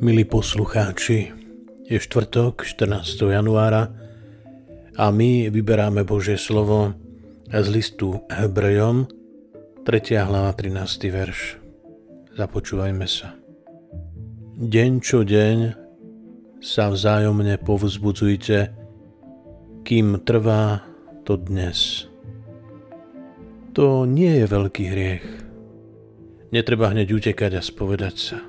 Milí poslucháči, je štvrtok 14. januára a my vyberáme Božie slovo z listu Hebrejom, 3. hlava 13. verš. Započúvajme sa. Deň čo deň sa vzájomne povzbudzujte, kým trvá to dnes. To nie je veľký hriech. Netreba hneď utekať a spovedať sa.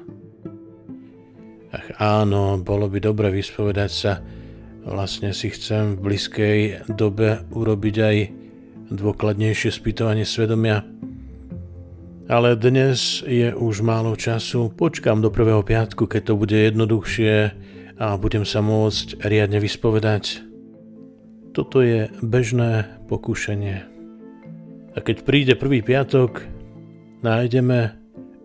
Ach áno, bolo by dobre vyspovedať sa. Vlastne si chcem v blízkej dobe urobiť aj dôkladnejšie spýtovanie svedomia. Ale dnes je už málo času. Počkám do prvého piatku, keď to bude jednoduchšie a budem sa môcť riadne vyspovedať. Toto je bežné pokušenie. A keď príde prvý piatok, nájdeme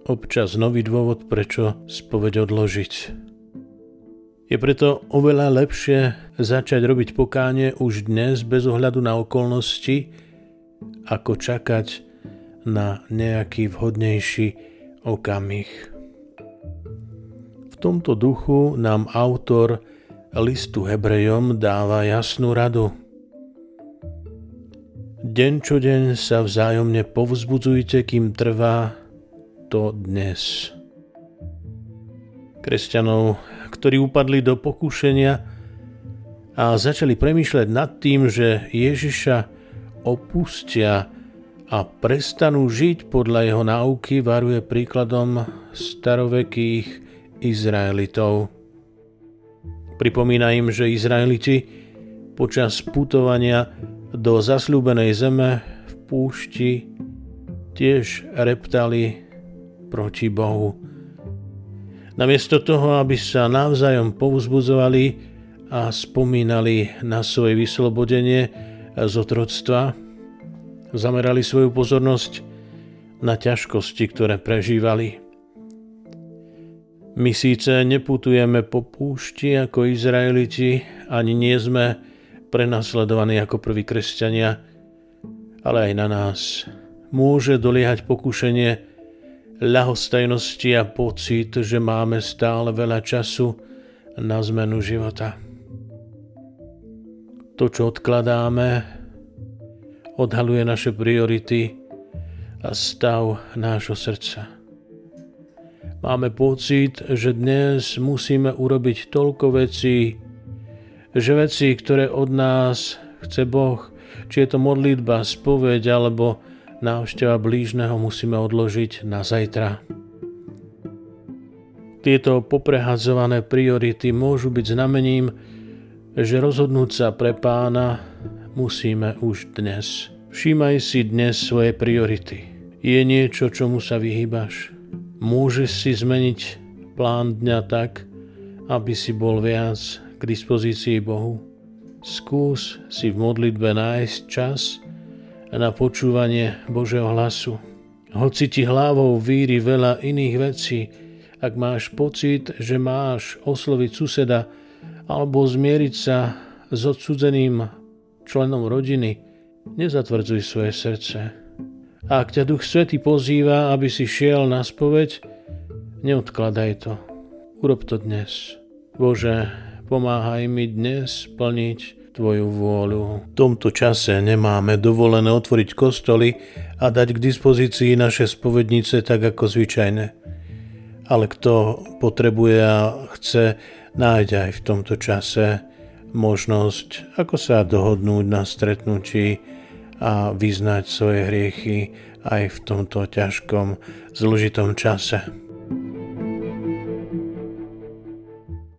občas nový dôvod, prečo spoveď odložiť. Je preto oveľa lepšie začať robiť pokánie už dnes bez ohľadu na okolnosti, ako čakať na nejaký vhodnejší okamih. V tomto duchu nám autor listu Hebrejom dáva jasnú radu. Deň čo deň sa vzájomne povzbudzujte, kým trvá to dnes. Kresťanov, ktorí upadli do pokušenia a začali premýšľať nad tým, že Ježiša opustia a prestanú žiť podľa jeho náuky, varuje príkladom starovekých Izraelitov. Pripomína im, že Izraeliti počas putovania do zasľúbenej zeme v púšti tiež reptali proti Bohu. Namiesto toho, aby sa navzájom povzbudzovali a spomínali na svoje vyslobodenie z otroctva, zamerali svoju pozornosť na ťažkosti, ktoré prežívali. My síce neputujeme po púšti ako Izraeliti, ani nie sme prenasledovaní ako prví kresťania, ale aj na nás môže doliehať pokušenie ľahostajnosti a pocit, že máme stále veľa času na zmenu života. To, čo odkladáme, odhaluje naše priority a stav nášho srdca. Máme pocit, že dnes musíme urobiť toľko vecí, že veci, ktoré od nás chce Boh, či je to modlitba, spoveď alebo návšteva blížneho musíme odložiť na zajtra. Tieto poprehadzované priority môžu byť znamením, že rozhodnúť sa pre pána musíme už dnes. Všímaj si dnes svoje priority. Je niečo, čomu sa vyhýbaš? Môžeš si zmeniť plán dňa tak, aby si bol viac k dispozícii Bohu? Skús si v modlitbe nájsť čas, na počúvanie Božieho hlasu. Hoci ti hlavou víri veľa iných vecí, ak máš pocit, že máš osloviť suseda alebo zmieriť sa s odsudzeným členom rodiny, nezatvrdzuj svoje srdce. Ak ťa Duch Svety pozýva, aby si šiel na spoveď, neodkladaj to. Urob to dnes. Bože, pomáhaj mi dnes plniť Tvoju vôľu. V tomto čase nemáme dovolené otvoriť kostoly a dať k dispozícii naše spovednice tak ako zvyčajne. Ale kto potrebuje a chce, nájde aj v tomto čase možnosť, ako sa dohodnúť na stretnutí a vyznať svoje hriechy aj v tomto ťažkom, zložitom čase.